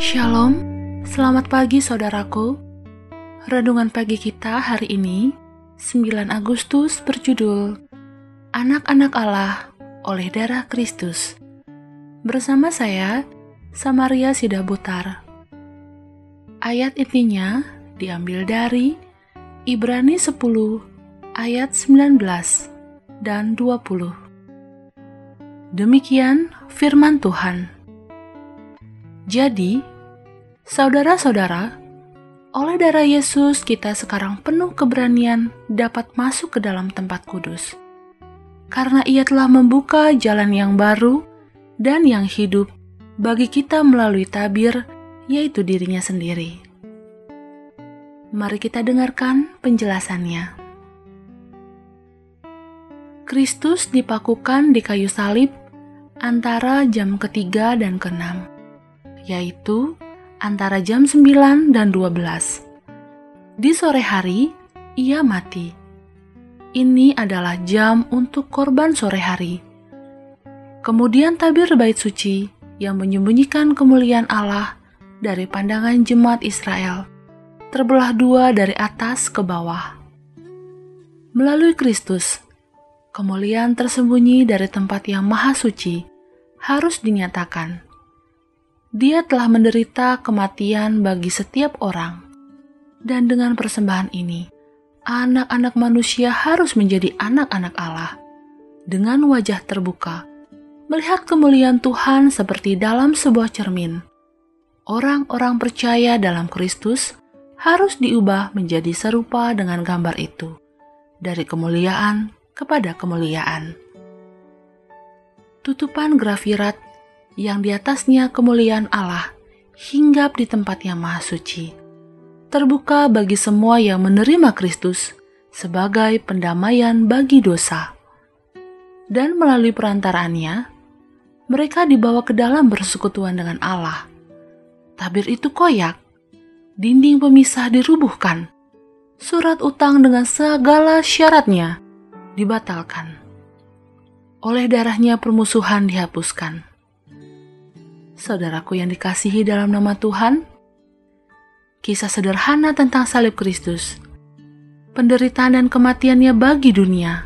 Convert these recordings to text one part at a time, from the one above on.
Shalom, selamat pagi saudaraku. Renungan pagi kita hari ini, 9 Agustus berjudul Anak-anak Allah oleh darah Kristus. Bersama saya, Samaria Sidabutar. Ayat intinya diambil dari Ibrani 10 ayat 19 dan 20. Demikian firman Tuhan. Jadi, Saudara-saudara, oleh darah Yesus kita sekarang penuh keberanian dapat masuk ke dalam tempat kudus. Karena ia telah membuka jalan yang baru dan yang hidup bagi kita melalui tabir, yaitu dirinya sendiri. Mari kita dengarkan penjelasannya. Kristus dipakukan di kayu salib antara jam ketiga dan keenam, yaitu antara jam 9 dan 12. Di sore hari, ia mati. Ini adalah jam untuk korban sore hari. Kemudian tabir bait suci yang menyembunyikan kemuliaan Allah dari pandangan jemaat Israel terbelah dua dari atas ke bawah. Melalui Kristus, kemuliaan tersembunyi dari tempat yang maha suci harus dinyatakan dia telah menderita kematian bagi setiap orang. Dan dengan persembahan ini, anak-anak manusia harus menjadi anak-anak Allah. Dengan wajah terbuka, melihat kemuliaan Tuhan seperti dalam sebuah cermin. Orang-orang percaya dalam Kristus harus diubah menjadi serupa dengan gambar itu, dari kemuliaan kepada kemuliaan. Tutupan grafirat yang di atasnya kemuliaan Allah hinggap di tempat yang maha suci, terbuka bagi semua yang menerima Kristus sebagai pendamaian bagi dosa. Dan melalui perantaraannya, mereka dibawa ke dalam persekutuan dengan Allah. Tabir itu koyak, dinding pemisah dirubuhkan, surat utang dengan segala syaratnya dibatalkan. Oleh darahnya permusuhan dihapuskan saudaraku yang dikasihi dalam nama Tuhan, kisah sederhana tentang salib Kristus, penderitaan dan kematiannya bagi dunia,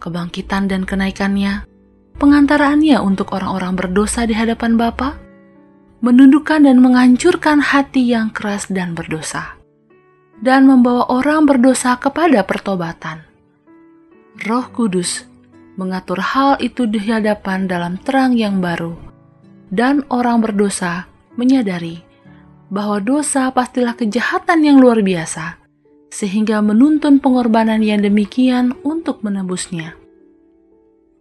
kebangkitan dan kenaikannya, pengantaraannya untuk orang-orang berdosa di hadapan Bapa, menundukkan dan menghancurkan hati yang keras dan berdosa, dan membawa orang berdosa kepada pertobatan. Roh Kudus mengatur hal itu di hadapan dalam terang yang baru dan orang berdosa menyadari bahwa dosa pastilah kejahatan yang luar biasa, sehingga menuntun pengorbanan yang demikian untuk menebusnya.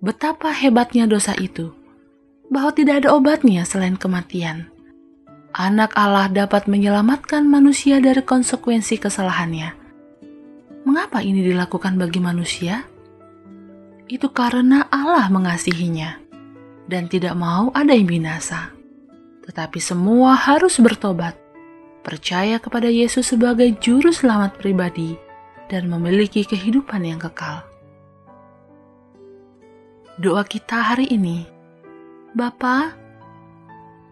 Betapa hebatnya dosa itu, bahwa tidak ada obatnya selain kematian. Anak Allah dapat menyelamatkan manusia dari konsekuensi kesalahannya. Mengapa ini dilakukan bagi manusia? Itu karena Allah mengasihinya dan tidak mau ada yang binasa. Tetapi semua harus bertobat, percaya kepada Yesus sebagai juru selamat pribadi, dan memiliki kehidupan yang kekal. Doa kita hari ini, Bapa,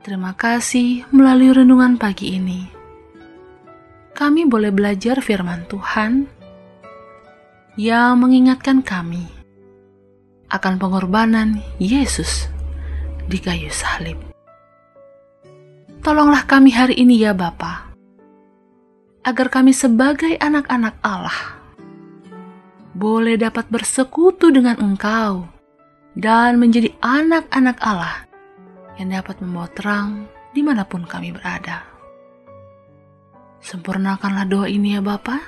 terima kasih melalui renungan pagi ini. Kami boleh belajar firman Tuhan yang mengingatkan kami akan pengorbanan Yesus di kayu salib. Tolonglah kami hari ini ya Bapa, agar kami sebagai anak-anak Allah boleh dapat bersekutu dengan Engkau dan menjadi anak-anak Allah yang dapat membawa terang di mana pun kami berada. Sempurnakanlah doa ini ya Bapa.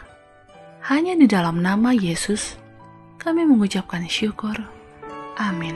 Hanya di dalam nama Yesus kami mengucapkan syukur. Amin.